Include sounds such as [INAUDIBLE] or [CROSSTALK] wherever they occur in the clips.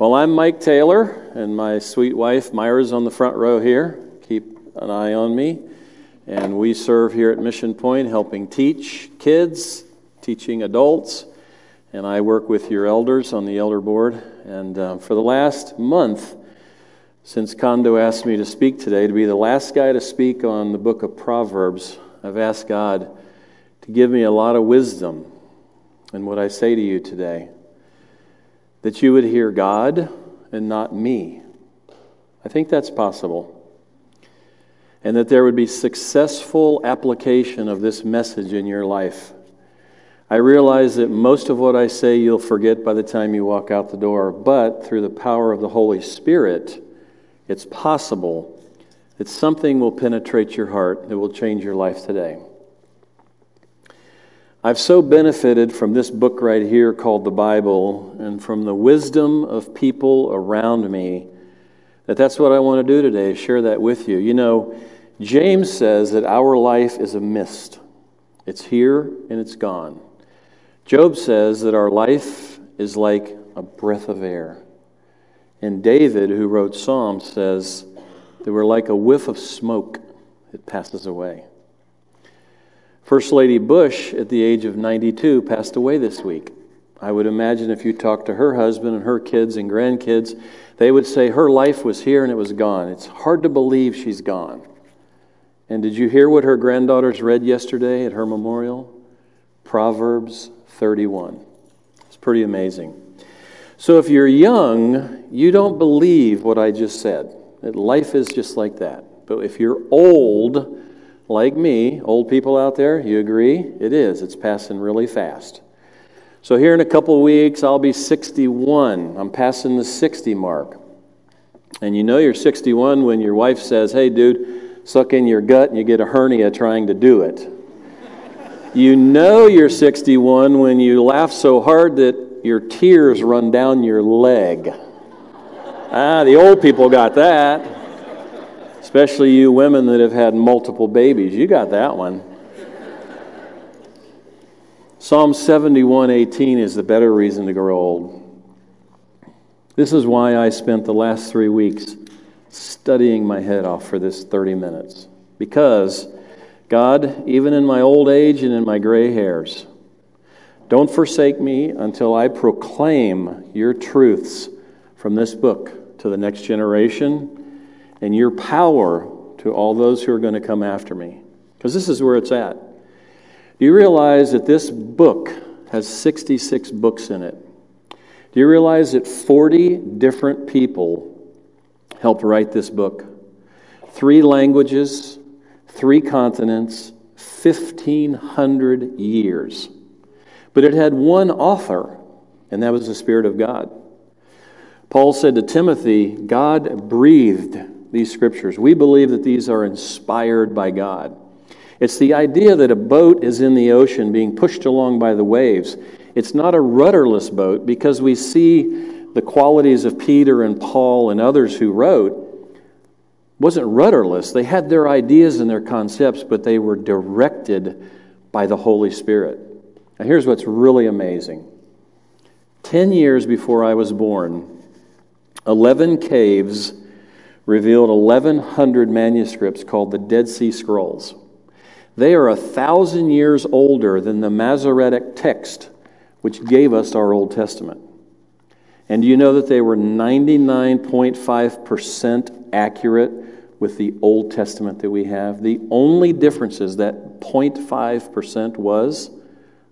Well, I'm Mike Taylor, and my sweet wife Myra's on the front row here. Keep an eye on me. And we serve here at Mission Point, helping teach kids, teaching adults, and I work with your elders on the elder board. And uh, for the last month, since Kondo asked me to speak today, to be the last guy to speak on the book of Proverbs, I've asked God to give me a lot of wisdom in what I say to you today that you would hear God and not me. I think that's possible. And that there would be successful application of this message in your life. I realize that most of what I say you'll forget by the time you walk out the door, but through the power of the Holy Spirit, it's possible that something will penetrate your heart that will change your life today. I've so benefited from this book right here called the Bible and from the wisdom of people around me that that's what I want to do today, share that with you. You know, James says that our life is a mist. It's here and it's gone. Job says that our life is like a breath of air. And David, who wrote Psalms, says that we're like a whiff of smoke, it passes away. First Lady Bush, at the age of 92, passed away this week. I would imagine if you talked to her husband and her kids and grandkids, they would say her life was here and it was gone. It's hard to believe she's gone. And did you hear what her granddaughters read yesterday at her memorial? Proverbs 31. It's pretty amazing. So if you're young, you don't believe what I just said, that life is just like that. But if you're old, like me, old people out there, you agree? It is. It's passing really fast. So, here in a couple weeks, I'll be 61. I'm passing the 60 mark. And you know you're 61 when your wife says, Hey, dude, suck in your gut and you get a hernia trying to do it. you know you're 61 when you laugh so hard that your tears run down your leg. Ah, the old people got that especially you women that have had multiple babies. You got that one. Psalm 71:18 is the better reason to grow old. This is why I spent the last 3 weeks studying my head off for this 30 minutes. Because God, even in my old age and in my gray hairs, don't forsake me until I proclaim your truths from this book to the next generation and your power to all those who are going to come after me. Because this is where it's at. Do you realize that this book has 66 books in it? Do you realize that 40 different people helped write this book? Three languages, three continents, 1,500 years. But it had one author, and that was the Spirit of God. Paul said to Timothy, God breathed these scriptures. We believe that these are inspired by God. It's the idea that a boat is in the ocean being pushed along by the waves. It's not a rudderless boat because we see the qualities of Peter and Paul and others who wrote wasn't rudderless. They had their ideas and their concepts, but they were directed by the Holy Spirit. Now, here's what's really amazing 10 years before I was born, 11 caves revealed 1,100 manuscripts called the Dead Sea Scrolls. They are a thousand years older than the Masoretic text, which gave us our Old Testament. And do you know that they were 99.5% accurate with the Old Testament that we have? The only difference is that 0.5% was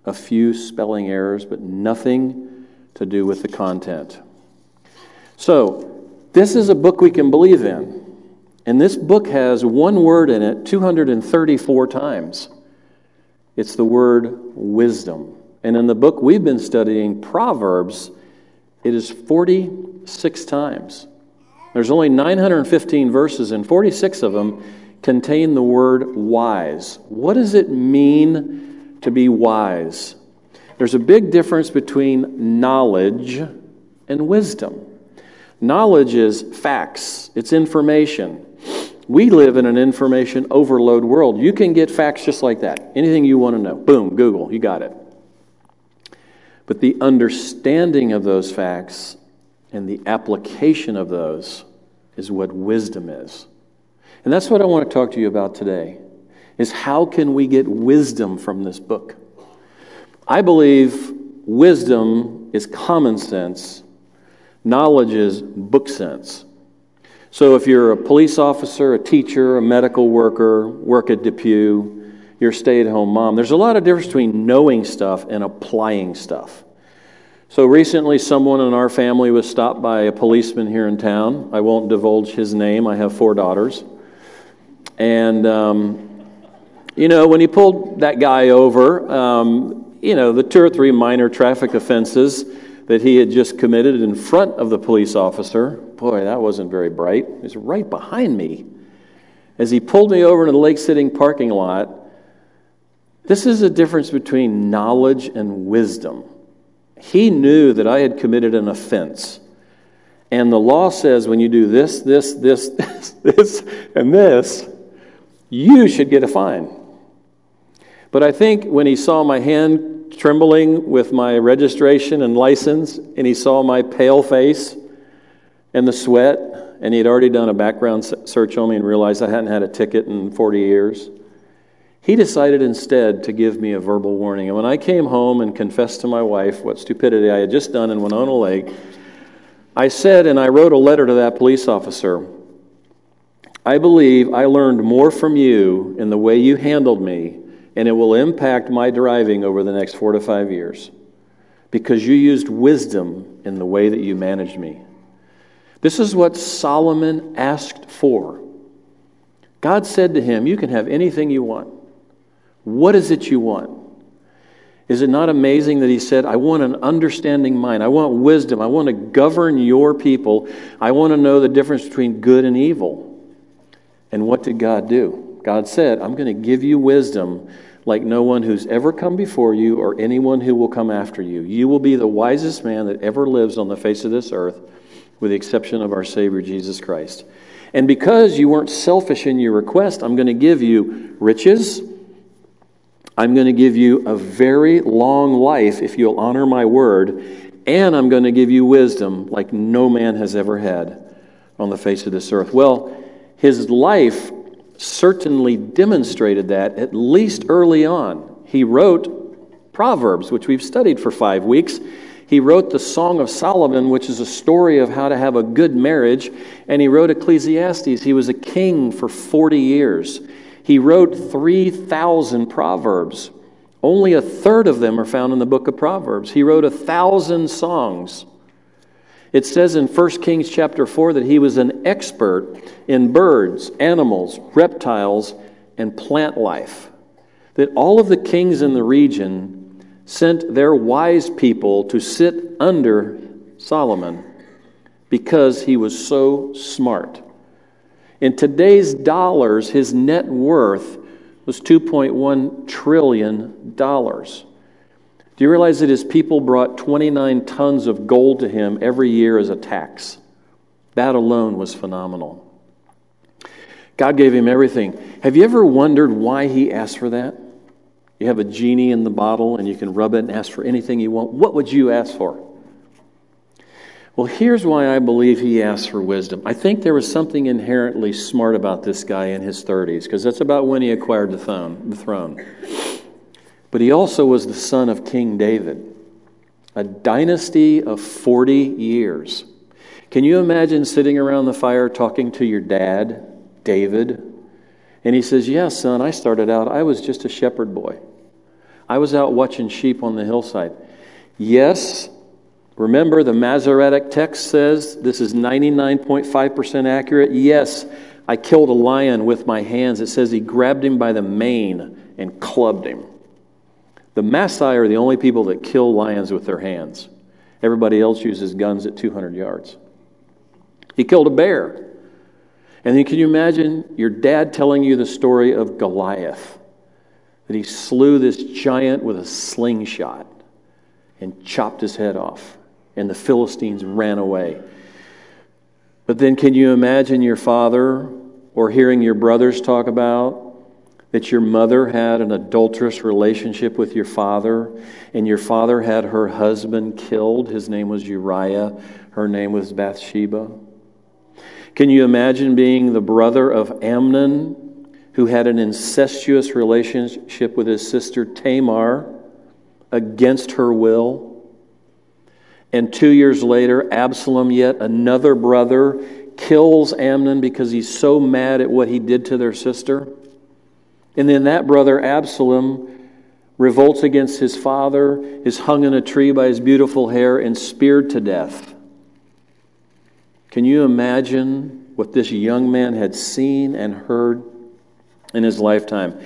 a few spelling errors, but nothing to do with the content. So, this is a book we can believe in. And this book has one word in it 234 times. It's the word wisdom. And in the book we've been studying, Proverbs, it is 46 times. There's only 915 verses, and 46 of them contain the word wise. What does it mean to be wise? There's a big difference between knowledge and wisdom. Knowledge is facts, it's information. We live in an information overload world. You can get facts just like that. Anything you want to know, boom, Google, you got it. But the understanding of those facts And the application of those is what wisdom is. And that's what I want to talk to you about today is how can we get wisdom from this book? I believe wisdom is common sense, knowledge is book sense. So if you're a police officer, a teacher, a medical worker, work at DePuy, you're a stay at home mom, there's a lot of difference between knowing stuff and applying stuff. So recently, someone in our family was stopped by a policeman here in town. I won't divulge his name, I have four daughters. And, um, you know, when he pulled that guy over, um, you know, the two or three minor traffic offenses that he had just committed in front of the police officer, boy, that wasn't very bright. He was right behind me. As he pulled me over into the Lake City parking lot, this is a difference between knowledge and wisdom. He knew that I had committed an offense. And the law says when you do this, this, this, [LAUGHS] this, this, and this, you should get a fine. But I think when he saw my hand trembling with my registration and license, and he saw my pale face and the sweat, and he had already done a background search on me and realized I hadn't had a ticket in 40 years, he decided instead to give me a verbal warning. And when I came home and confessed to my wife what stupidity I had just done in Winona Lake, I said, and I wrote a letter to that police officer I believe I learned more from you in the way you handled me and it will impact my driving over the next four to five years because you used wisdom in the way that you managed me. This is what Solomon asked for. God said to him, You can have anything you want. What is it you want? Is it not amazing that he said, I want an understanding mind. I want wisdom. I want to govern your people. I want to know the difference between good and evil. And what did God do? God said, I'm going to give you wisdom like no one who's ever come before you or anyone who will come after you. You will be the wisest man that ever lives on the face of this earth, with the exception of our Savior Jesus Christ. And because you weren't selfish in your request, I'm going to give you riches. I'm going to give you a very long life if you'll honor my word. And I'm going to give you wisdom like no man has ever had on the face of this earth. Well, his life certainly demonstrated that, at least early on. He wrote Proverbs, which we've studied for five weeks. He wrote the Song of Solomon, which is a story of how to have a good marriage. And he wrote Ecclesiastes. He was a king for 40 years. He wrote 3,000 Proverbs. Only a third of them are found in the book of Proverbs. He wrote a thousand songs. It says in 1 Kings chapter 4 that he was an expert in birds, animals, reptiles, and plant life. That all of the kings in the region sent their wise people to sit under Solomon because he was so smart. In today's dollars, his net worth was $2.1 trillion. Do you realize that his people brought 29 tons of gold to him every year as a tax? That alone was phenomenal. God gave him everything. Have you ever wondered why he asked for that? You have a genie in the bottle and you can rub it and ask for anything you want. What would you ask for? Well, here's why I believe he asked for wisdom. I think there was something inherently smart about this guy in his 30s, because that's about when he acquired the throne. The throne. But he also was the son of King David, a dynasty of 40 years. Can you imagine sitting around the fire talking to your dad, David? And he says, Yeah, son, I started out, I was just a shepherd boy. I was out watching sheep on the hillside. Yes, remember the Masoretic text says this is 99.5% accurate. Yes, I killed a lion with my hands. It says he grabbed him by the mane and clubbed him. The Maasai are the only people that kill lions with their hands. Everybody else uses guns at 200 yards. He killed a bear. And then can you imagine your dad telling you the story of Goliath? That he slew this giant with a slingshot and chopped his head off, and the Philistines ran away. But then can you imagine your father or hearing your brothers talk about that your mother had an adulterous relationship with your father, and your father had her husband killed. His name was Uriah, her name was Bathsheba. Can you imagine being the brother of Amnon, who had an incestuous relationship with his sister Tamar against her will? And two years later, Absalom, yet another brother, kills Amnon because he's so mad at what he did to their sister. And then that brother, Absalom, revolts against his father, is hung in a tree by his beautiful hair, and speared to death. Can you imagine what this young man had seen and heard in his lifetime?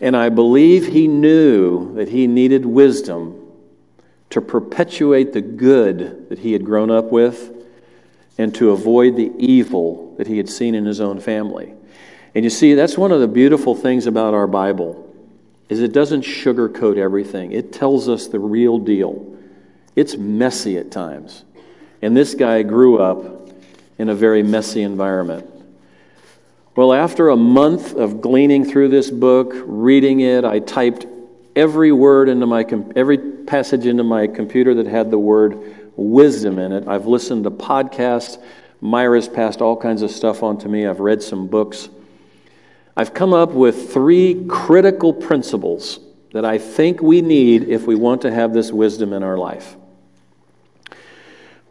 And I believe he knew that he needed wisdom to perpetuate the good that he had grown up with and to avoid the evil that he had seen in his own family. And you see, that's one of the beautiful things about our Bible is it doesn't sugarcoat everything. It tells us the real deal. It's messy at times. And this guy grew up in a very messy environment. Well, after a month of gleaning through this book, reading it, I typed every word into my every passage into my computer that had the word wisdom in it. I've listened to podcasts. Myra's passed all kinds of stuff on to me. I've read some books. I've come up with three critical principles that I think we need if we want to have this wisdom in our life.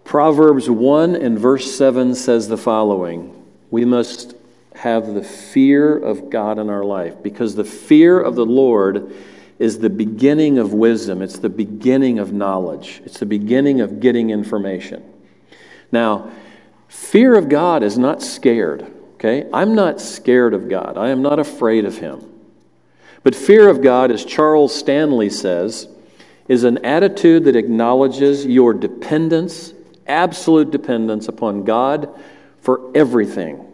Proverbs 1 and verse 7 says the following We must have the fear of God in our life because the fear of the Lord is the beginning of wisdom, it's the beginning of knowledge, it's the beginning of getting information. Now, fear of God is not scared. Okay? I'm not scared of God. I am not afraid of Him. But fear of God, as Charles Stanley says, is an attitude that acknowledges your dependence, absolute dependence upon God for everything.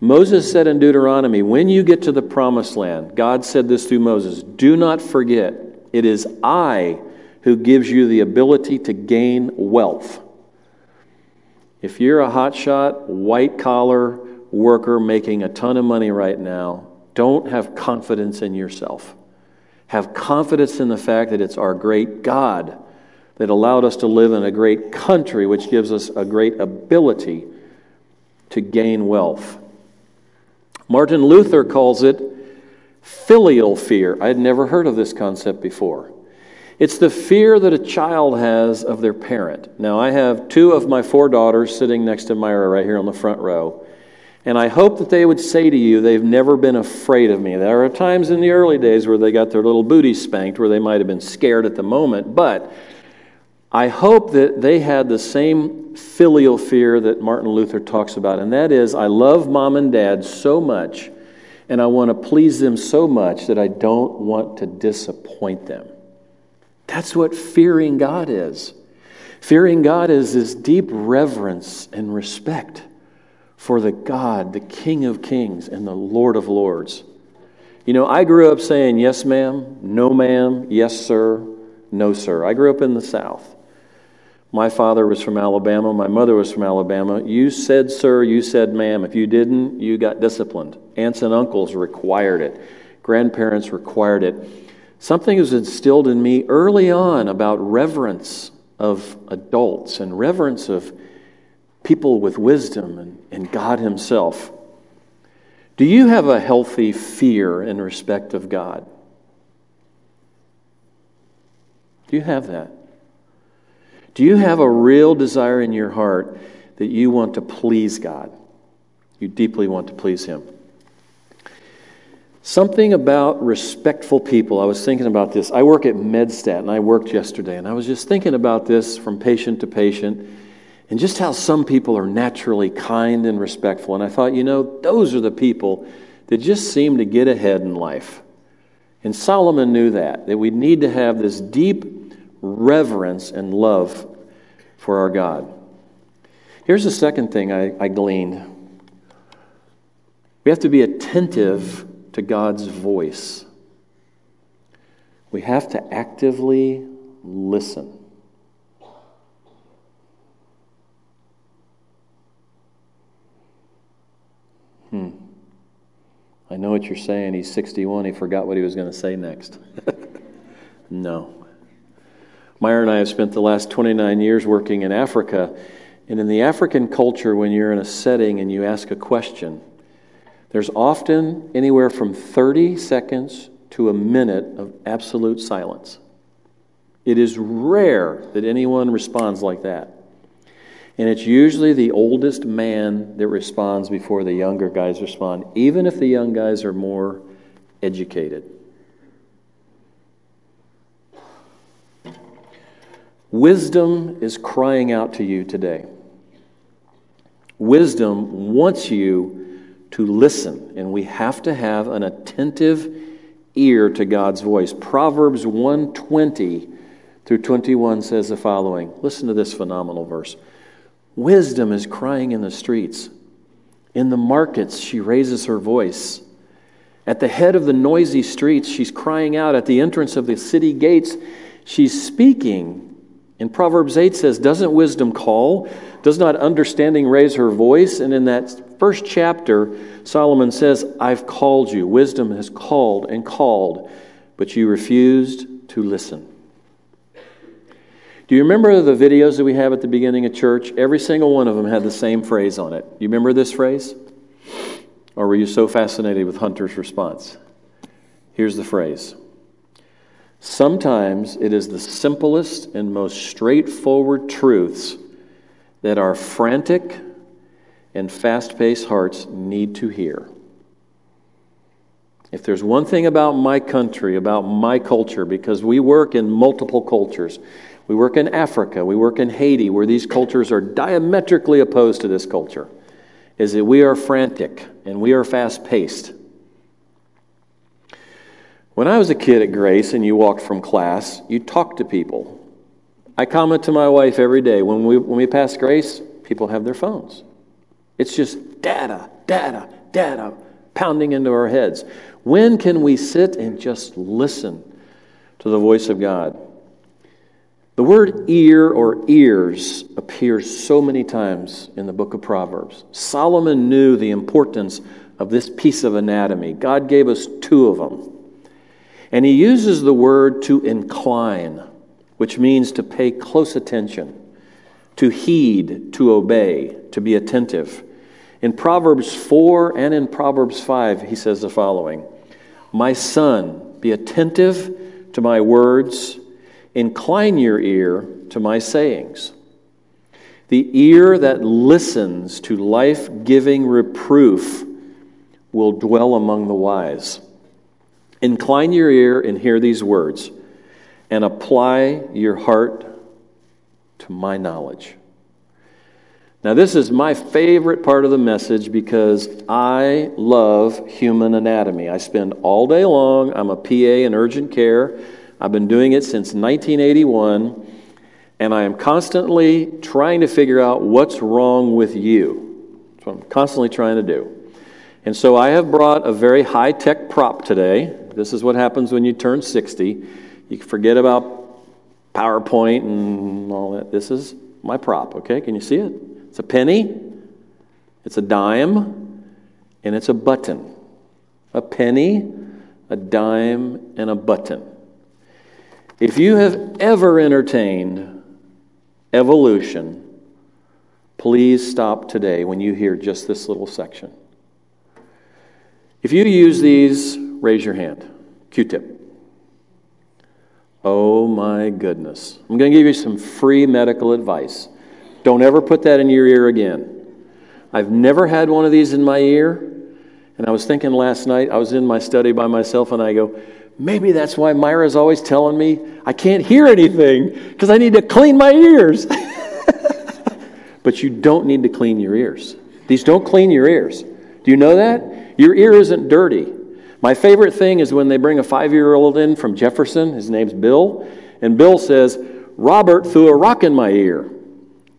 Moses said in Deuteronomy, when you get to the promised land, God said this through Moses do not forget, it is I who gives you the ability to gain wealth. If you're a hotshot, white collar, worker making a ton of money right now, don't have confidence in yourself. Have confidence in the fact that it's our great God that allowed us to live in a great country, which gives us a great ability to gain wealth. Martin Luther calls it filial fear. I had never heard of this concept before. It's the fear that a child has of their parent. Now, I have two of my four daughters sitting next to Myra right here on the front row. And I hope that they would say to you, they've never been afraid of me. There are times in the early days where they got their little booty spanked, where they might have been scared at the moment, but I hope that they had the same filial fear that Martin Luther talks about, and that is, I love mom and dad so much, and I want to please them so much that I don't want to disappoint them. That's what fearing God is. Fearing God is this deep reverence and respect for the God, the King of Kings, and the Lord of Lords. You know, I grew up saying yes, ma'am, no, ma'am, yes, sir, no, sir. I grew up in the South. My father was from Alabama. My mother was from Alabama. You said sir, you said ma'am. If you didn't, you got disciplined. Aunts and uncles required it, grandparents required it. Something was instilled in me early on about reverence of adults and reverence of people with wisdom and, and God Himself. Do you have a healthy fear in respect of God? Do you have that? Do you have a real desire in your heart that you want to please God? You deeply want to please Him. Something about respectful people. I was thinking about this. I work at MedStat, and I worked yesterday, and I was just thinking about this from patient to patient and just how some people are naturally kind and respectful. And I thought, you know, those are the people that just seem to get ahead in life. And Solomon knew that, that we need to have this deep reverence and love for our God. Here's the second thing I, I gleaned we have to be attentive to God's voice. We have to actively listen. Hmm. I know what you're saying. He's 61. He forgot what he was going to say next. [LAUGHS] no. Myra and I have spent the last 29 years working in Africa. And in the African culture, when you're in a setting and you ask a question, there's often anywhere from 30 seconds to a minute of absolute silence. It is rare that anyone responds like that. And it's usually the oldest man that responds before the younger guys respond, even if the young guys are more educated. Wisdom is crying out to you today. Wisdom wants you to listen, and we have to have an attentive ear to God's voice. Proverbs 120 through 21 says the following. Listen to this phenomenal verse. Wisdom is crying in the streets. In the markets, she raises her voice. At the head of the noisy streets, she's crying out. At the entrance of the city gates, she's speaking. In Proverbs 8 says, Doesn't wisdom call? Does not understanding raise her voice? And in that first chapter, Solomon says, I've called you. Wisdom has called and called, but you refused to listen. Do you remember the videos that we have at the beginning of church? Every single one of them had the same phrase on it. You remember this phrase? Or were you so fascinated with Hunter's response? Here's the phrase Sometimes it is the simplest and most straightforward truths that our frantic and fast paced hearts need to hear. If there's one thing about my country, about my culture, because we work in multiple cultures, we work in Africa, we work in Haiti, where these cultures are diametrically opposed to this culture, is that we are frantic and we are fast paced. When I was a kid at Grace and you walked from class, you talked to people. I comment to my wife every day when we, when we pass Grace, people have their phones. It's just data, data, data pounding into our heads. When can we sit and just listen to the voice of God? The word ear or ears appears so many times in the book of Proverbs. Solomon knew the importance of this piece of anatomy. God gave us two of them. And he uses the word to incline which means to pay close attention, to heed, to obey, to be attentive. In Proverbs 4 and in Proverbs 5, he says the following My son, be attentive to my words, incline your ear to my sayings. The ear that listens to life giving reproof will dwell among the wise. Incline your ear and hear these words and apply your heart to my knowledge. Now, this is my favorite part of the message because I love human anatomy. I spend all day long, I'm a PA in urgent care. I've been doing it since 1981, and I am constantly trying to figure out what's wrong with you. That's what I'm constantly trying to do. And so I have brought a very high tech prop today. This is what happens when you turn 60 you forget about PowerPoint and all that. This is my prop, okay? Can you see it? It's a penny, it's a dime, and it's a button. A penny, a dime, and a button. If you have ever entertained evolution, please stop today when you hear just this little section. If you use these, raise your hand. Q tip. Oh my goodness. I'm going to give you some free medical advice. Don't ever put that in your ear again. I've never had one of these in my ear. And I was thinking last night, I was in my study by myself, and I go, maybe that's why Myra's always telling me I can't hear anything because I need to clean my ears. [LAUGHS] but you don't need to clean your ears. These don't clean your ears. Do you know that? Your ear isn't dirty. My favorite thing is when they bring a five year old in from Jefferson. His name's Bill. And Bill says, Robert threw a rock in my ear.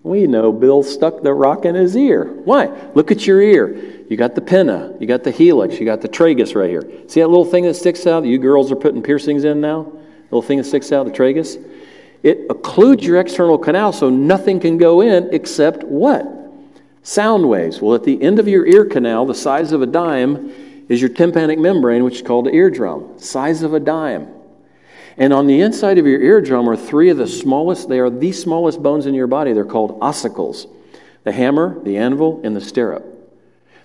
We know Bill stuck the rock in his ear. Why? Look at your ear. You got the pinna, you got the helix, you got the tragus right here. See that little thing that sticks out you girls are putting piercings in now? Little thing that sticks out, the tragus? It occludes your external canal so nothing can go in except what? Sound waves. Well, at the end of your ear canal, the size of a dime, is your tympanic membrane, which is called the eardrum, size of a dime. And on the inside of your eardrum are three of the smallest, they are the smallest bones in your body. They're called ossicles the hammer, the anvil, and the stirrup.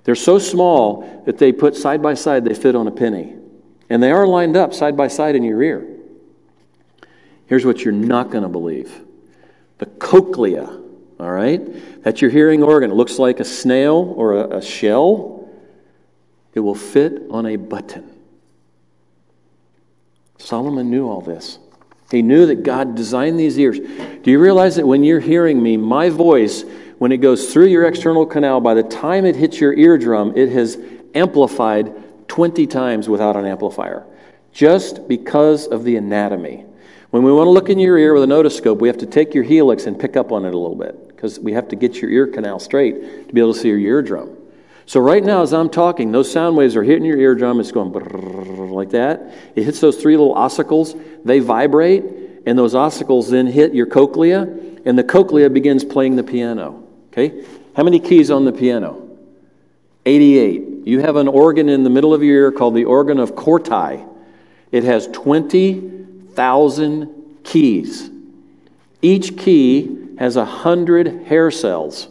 They're so small that they put side by side, they fit on a penny. And they are lined up side by side in your ear. Here's what you're not going to believe the cochlea, all right? That's your hearing organ. It looks like a snail or a, a shell. It will fit on a button. Solomon knew all this. He knew that God designed these ears. Do you realize that when you're hearing me, my voice, when it goes through your external canal, by the time it hits your eardrum, it has amplified 20 times without an amplifier, just because of the anatomy. When we want to look in your ear with an otoscope, we have to take your helix and pick up on it a little bit because we have to get your ear canal straight to be able to see your eardrum. So, right now, as I'm talking, those sound waves are hitting your eardrum. It's going like that. It hits those three little ossicles. They vibrate, and those ossicles then hit your cochlea, and the cochlea begins playing the piano. Okay? How many keys on the piano? 88. You have an organ in the middle of your ear called the organ of Corti. It has 20,000 keys. Each key has a 100 hair cells.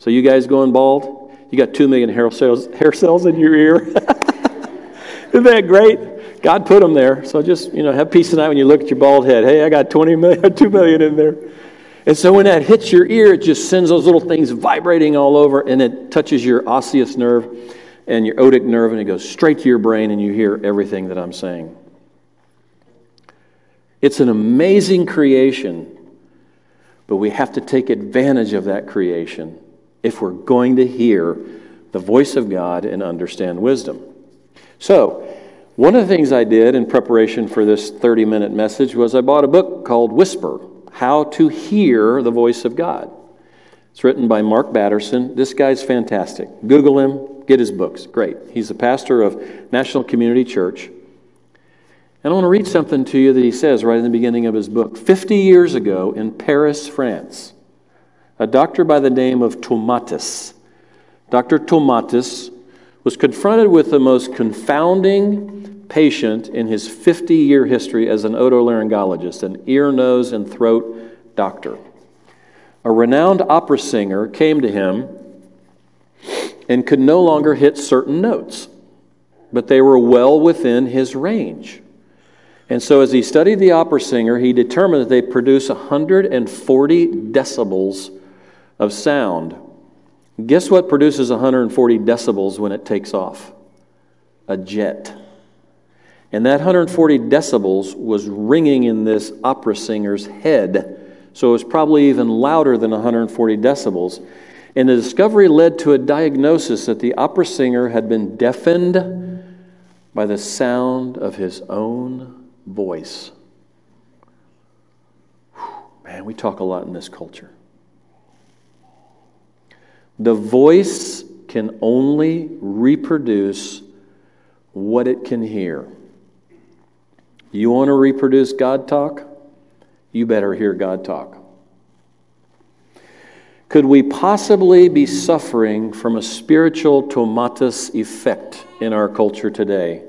So, you guys going bald? You got two million hair cells, hair cells in your ear. [LAUGHS] Isn't that great? God put them there. So just, you know, have peace tonight when you look at your bald head. Hey, I got 20 million, [LAUGHS] 2 million in there. And so when that hits your ear, it just sends those little things vibrating all over and it touches your osseous nerve and your otic nerve and it goes straight to your brain and you hear everything that I'm saying. It's an amazing creation, but we have to take advantage of that creation if we're going to hear the voice of God and understand wisdom. So, one of the things I did in preparation for this 30 minute message was I bought a book called Whisper How to Hear the Voice of God. It's written by Mark Batterson. This guy's fantastic. Google him, get his books. Great. He's the pastor of National Community Church. And I want to read something to you that he says right in the beginning of his book. 50 years ago in Paris, France, a doctor by the name of Tomatis. Dr. Tomatis was confronted with the most confounding patient in his 50 year history as an otolaryngologist, an ear, nose, and throat doctor. A renowned opera singer came to him and could no longer hit certain notes, but they were well within his range. And so, as he studied the opera singer, he determined that they produce 140 decibels of sound. Guess what produces 140 decibels when it takes off? A jet. And that 140 decibels was ringing in this opera singer's head. So it was probably even louder than 140 decibels. And the discovery led to a diagnosis that the opera singer had been deafened by the sound of his own voice. Whew, man, we talk a lot in this culture. The voice can only reproduce what it can hear. You want to reproduce God talk? You better hear God talk. Could we possibly be suffering from a spiritual tomatis effect in our culture today?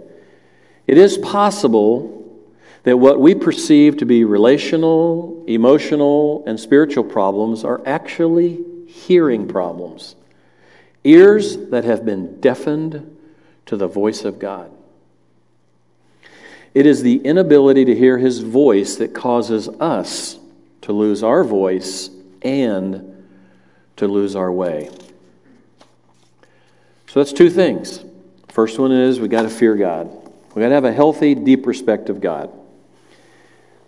It is possible that what we perceive to be relational, emotional, and spiritual problems are actually hearing problems, ears that have been deafened to the voice of God. It is the inability to hear his voice that causes us to lose our voice and to lose our way. So that's two things. First one is we got to fear God. We got to have a healthy, deep respect of God.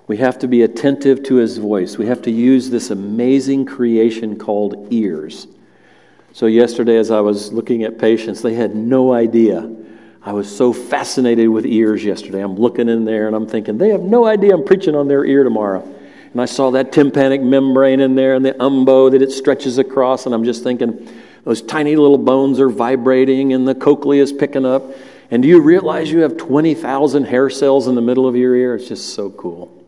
We have to be attentive to his voice. We have to use this amazing creation called ears. So, yesterday, as I was looking at patients, they had no idea. I was so fascinated with ears yesterday. I'm looking in there and I'm thinking, they have no idea I'm preaching on their ear tomorrow. And I saw that tympanic membrane in there and the umbo that it stretches across, and I'm just thinking, those tiny little bones are vibrating and the cochlea is picking up. And do you realize you have 20,000 hair cells in the middle of your ear? It's just so cool.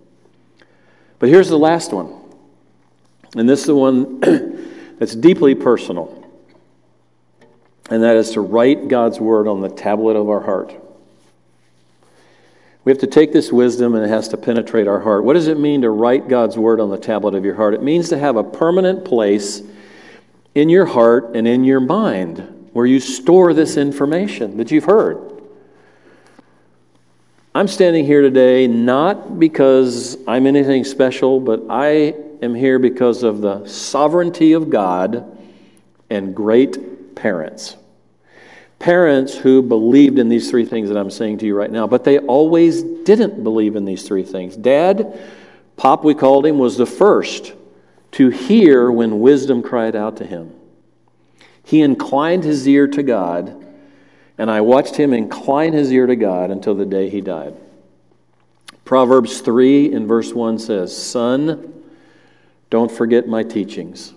But here's the last one. And this is the one [CLEARS THROAT] that's deeply personal. and that is to write God's word on the tablet of our heart. We have to take this wisdom and it has to penetrate our heart. What does it mean to write God's word on the tablet of your heart? It means to have a permanent place in your heart and in your mind where you store this information that you've heard. I'm standing here today not because I'm anything special, but I am here because of the sovereignty of God and great parents. Parents who believed in these three things that I'm saying to you right now, but they always didn't believe in these three things. Dad, Pop, we called him, was the first to hear when wisdom cried out to him. He inclined his ear to God and I watched him incline his ear to God until the day he died. Proverbs 3 in verse 1 says, Son, don't forget my teachings.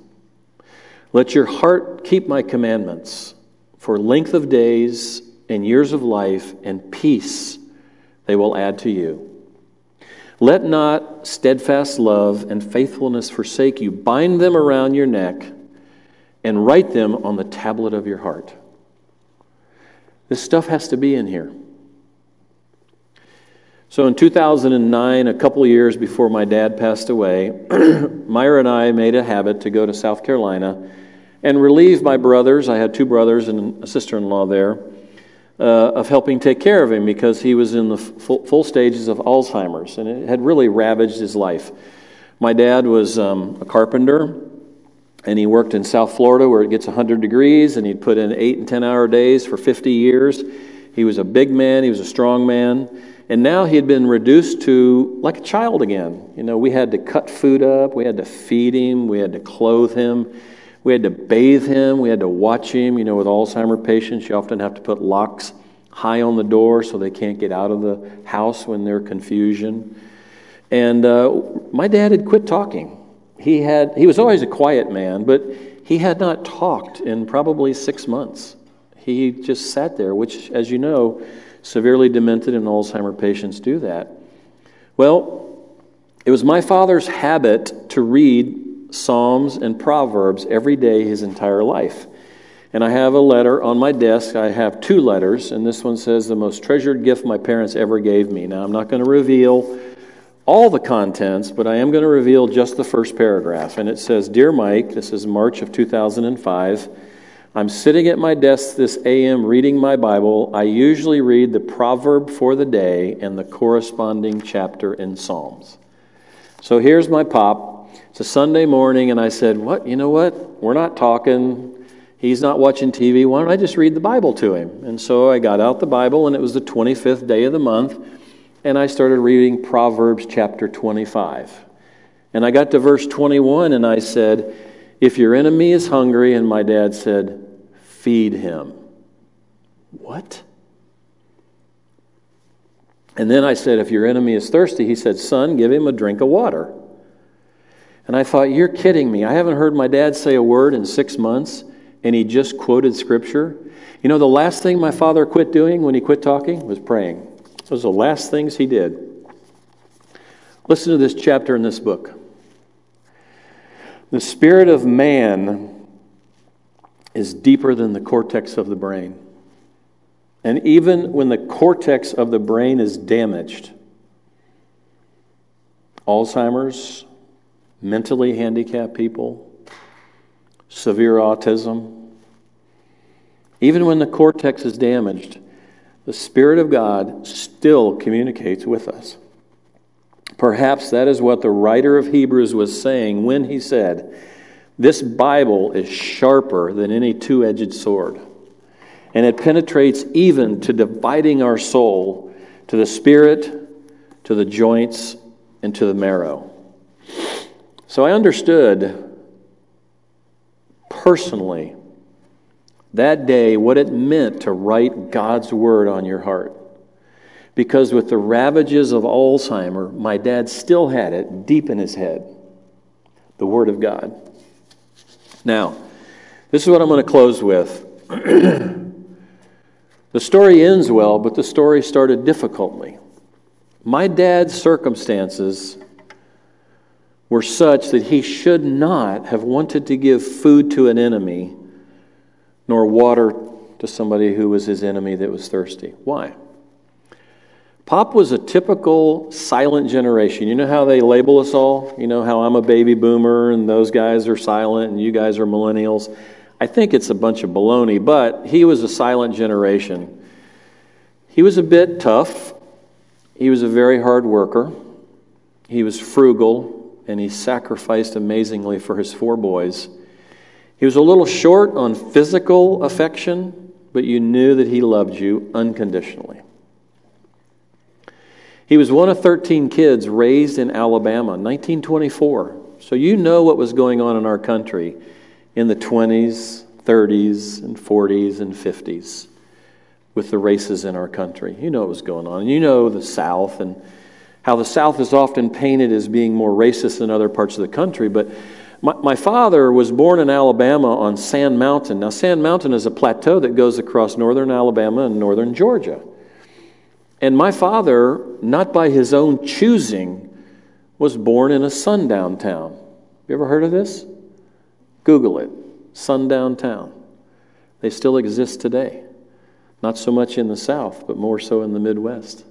Let your heart keep my commandments, for length of days and years of life and peace they will add to you. Let not steadfast love and faithfulness forsake you. Bind them around your neck and write them on the tablet of your heart. This stuff has to be in here. So in 2009, a couple years before my dad passed away, [CLEARS THROAT] Myra and I made a habit to go to South Carolina and relieve my brothers. I had two brothers and a sister in law there. Uh, of helping take care of him because he was in the full, full, stages of Alzheimer's and it had really ravaged his life. My dad was um, a carpenter and he worked in South Florida where it gets 100 degrees, and he'd put in eight and 10 hour days for 50 years. He was a big man, he was a strong man, and now he had been reduced to like a child again. You know, we had to cut food up, we had to feed him, we had to clothe him, we had to bathe him, we had to watch him. You know, with Alzheimer patients, you often have to put locks high on the door so they can't get out of the house when they're confusion. And uh, my dad had quit talking he had he was always a quiet man, but he had not talked in probably six months. He just sat there, which, as you know, severely demented and Alzheimer patients do that. Well, it was my father's habit to read Psalms and Proverbs every day his entire life. And I have a letter on my desk. I have two letters, and this one says, The most treasured gift my parents ever gave me. Now, I'm not going to reveal all the contents, but I am going to reveal just the first paragraph. And it says Dear Mike, this is March of 2005. I'm sitting at my desk this AM reading my Bible. I usually read the proverb for the day and the corresponding chapter in Psalms. So here's my pop. It's a Sunday morning, and I said, What? You know what? We're not talking. He's not watching TV. Why don't I just read the Bible to him? And so I got out the Bible, and it was the 25th day of the month and I started reading Proverbs chapter 25. And I got to verse 21 and I said, If your enemy is hungry, and my dad said, Feed him. What? And then I said, If your enemy is thirsty, he said, Son, give him a drink of water. And I thought, You're kidding me. I haven't heard my dad say a word in six months, and he just quoted scripture. You know, the last thing my father quit doing when he quit talking was praying. Those are the last things he did. Listen to this chapter in this book. The spirit of man is deeper than the cortex of the brain. And even when the cortex of the brain is damaged, Alzheimer's, mentally handicapped people, severe autism, even when the cortex is damaged, the Spirit of God still communicates with us. Perhaps that is what the writer of Hebrews was saying when he said, This Bible is sharper than any two edged sword, and it penetrates even to dividing our soul to the spirit, to the joints, and to the marrow. So I understood personally that day what it meant to write God's word on your heart. Because with the ravages of Alzheimer, my dad still had it deep in his head the Word of God. Now, this is what I'm going to close with. [CLEARS THROAT] the story ends well, but the story started difficultly. My dad's circumstances were such that he should not have wanted to give food to an enemy nor water to somebody who was his enemy that was thirsty. Why? Pop was a typical silent generation. You know how they label us all? You know how I'm a baby boomer and those guys are silent and you guys are millennials? I think it's a bunch of baloney, but he was a silent generation. He was a bit tough. He was a very hard worker. He was frugal and he sacrificed amazingly for his four boys. He was a little short on physical affection, but you knew that he loved you unconditionally. He was one of 13 kids raised in Alabama, 1924. So you know what was going on in our country in the 20s, 30s, and 40s, and 50s with the races in our country. You know what was going on. You know the South and how the South is often painted as being more racist than other parts of the country. But my, my father was born in Alabama on Sand Mountain. Now, Sand Mountain is a plateau that goes across northern Alabama and northern Georgia. And my father, not by his own choosing, was born in a sundown town. You ever heard of this? Google it. Sundown town. They still exist today. Not so much in the South, but more so in the Midwest.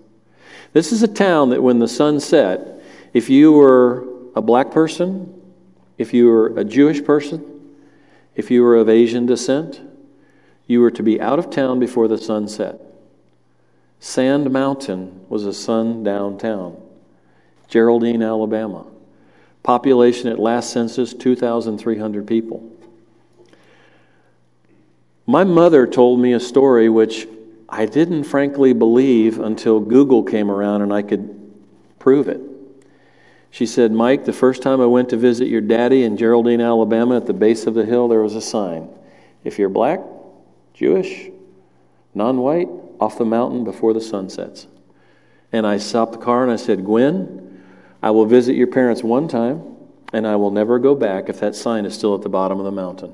This is a town that when the sun set, if you were a black person, if you were a Jewish person, if you were of Asian descent, you were to be out of town before the sun set. Sand Mountain was a sundown town. Geraldine, Alabama. Population at last census 2,300 people. My mother told me a story which I didn't frankly believe until Google came around and I could prove it. She said, Mike, the first time I went to visit your daddy in Geraldine, Alabama, at the base of the hill, there was a sign. If you're black, Jewish, non white, off the mountain before the sun sets. And I stopped the car and I said, Gwen, I will visit your parents one time and I will never go back if that sign is still at the bottom of the mountain.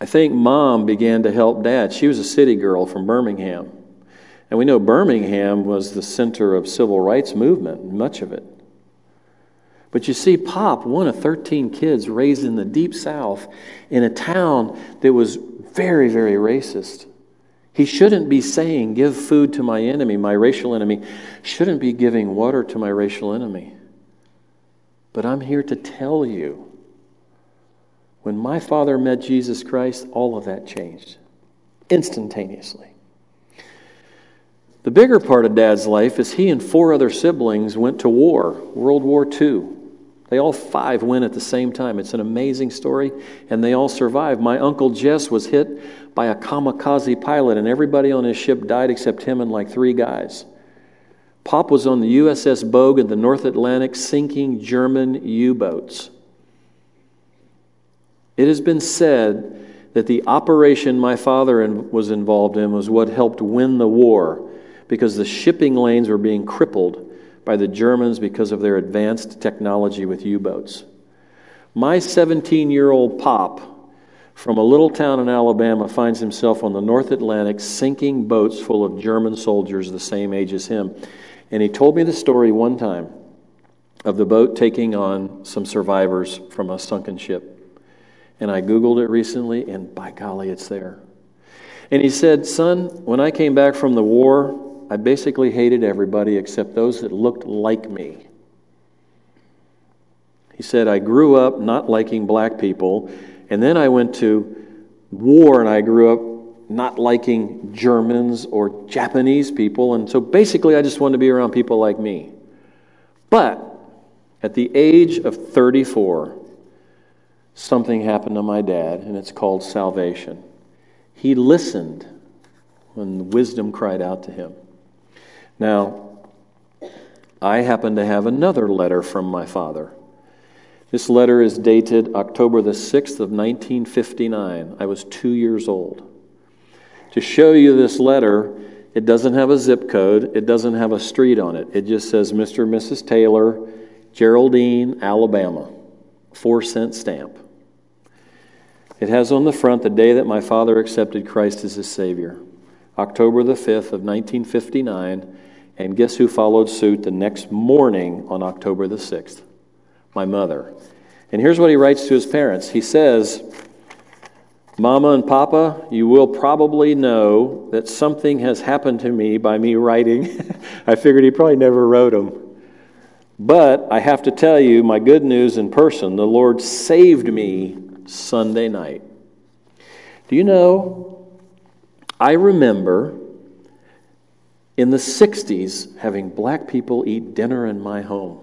I think mom began to help dad. She was a city girl from Birmingham. And we know Birmingham was the center of civil rights movement, much of it. But you see, Pop, one of 13 kids raised in the deep south in a town that was very, very racist. He shouldn't be saying, Give food to my enemy, my racial enemy. Shouldn't be giving water to my racial enemy. But I'm here to tell you when my father met Jesus Christ, all of that changed instantaneously. The bigger part of dad's life is he and four other siblings went to war, World War II. They all five went at the same time. It's an amazing story, and they all survived. My uncle Jess was hit by a kamikaze pilot, and everybody on his ship died except him and like three guys. Pop was on the USS Bogue in the North Atlantic sinking German U boats. It has been said that the operation my father was involved in was what helped win the war because the shipping lanes were being crippled by the Germans because of their advanced technology with U boats. My 17 year old pop from a little town in Alabama finds himself on the North Atlantic sinking boats full of German soldiers the same age as him. And he told me the story one time of the boat taking on some survivors from a sunken ship. And I Googled it recently, and by golly, it's there. And he said, Son, when I came back from the war, I basically hated everybody except those that looked like me. He said, I grew up not liking black people, and then I went to war and I grew up not liking Germans or Japanese people, and so basically I just wanted to be around people like me. But at the age of 34, something happened to my dad, and it's called salvation. He listened when wisdom cried out to him. Now, I happen to have another letter from my father. This letter is dated October the 6th of 1959. I was two years old. To show you this letter, it doesn't have a zip code, it doesn't have a street on it. It just says Mr. and Mrs. Taylor, Geraldine, Alabama, four cent stamp. It has on the front the day that my father accepted Christ as his Savior, October the 5th of 1959 and guess who followed suit the next morning on October the 6th? My mother. And here's what he writes to his parents. He says, Mama and Papa, you will probably know that something has happened to me by me writing. [LAUGHS] I figured he probably never wrote them. But I have to tell you my good news in person the Lord saved me Sunday night. Do you know? I remember in the 60s having black people eat dinner in my home.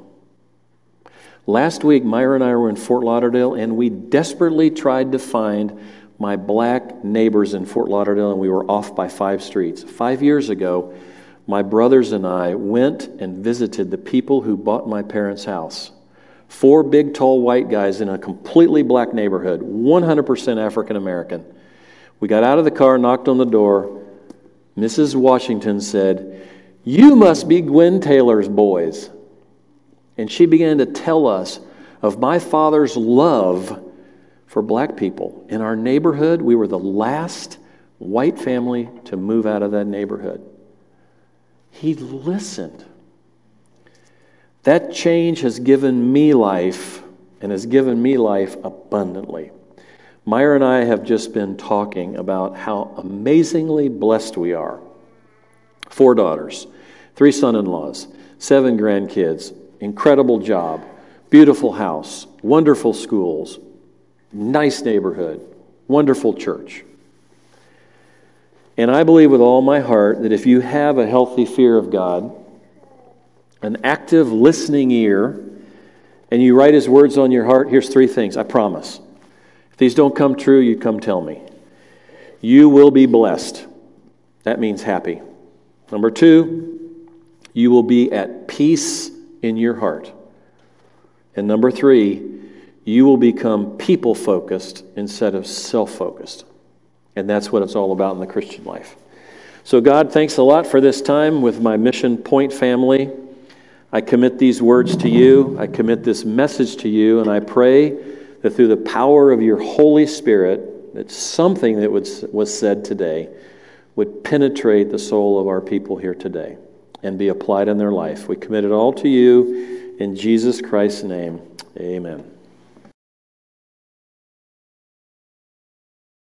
Last week, Myra and I were in Fort Lauderdale, and we desperately tried to find my black neighbors in Fort Lauderdale, and we were off by five streets. Five years ago, my brothers and I went and visited the people who bought my parents' house. Four big, tall white guys in a completely black neighborhood, 100% African American. We got out of the car, knocked on the door. Mrs. Washington said, You must be Gwen Taylor's boys. And she began to tell us of my father's love for black people. In our neighborhood, we were the last white family to move out of that neighborhood. He listened. That change has given me life and has given me life abundantly. Myra and I have just been talking about how amazingly blessed we are. Four daughters, three son in laws, seven grandkids, incredible job, beautiful house, wonderful schools, nice neighborhood, wonderful church. And I believe with all my heart that if you have a healthy fear of God, an active listening ear, and you write His words on your heart, here's three things I promise. If these don't come true, you come tell me. You will be blessed. That means happy. Number two, you will be at peace in your heart. And number three, you will become people focused instead of self focused. And that's what it's all about in the Christian life. So, God, thanks a lot for this time with my Mission Point family. I commit these words to you, I commit this message to you, and I pray that through the power of your Holy Spirit, that something that was, was said today would penetrate the soul of our people here today and be applied in their life. We commit it all to you in Jesus Christ's name. Amen.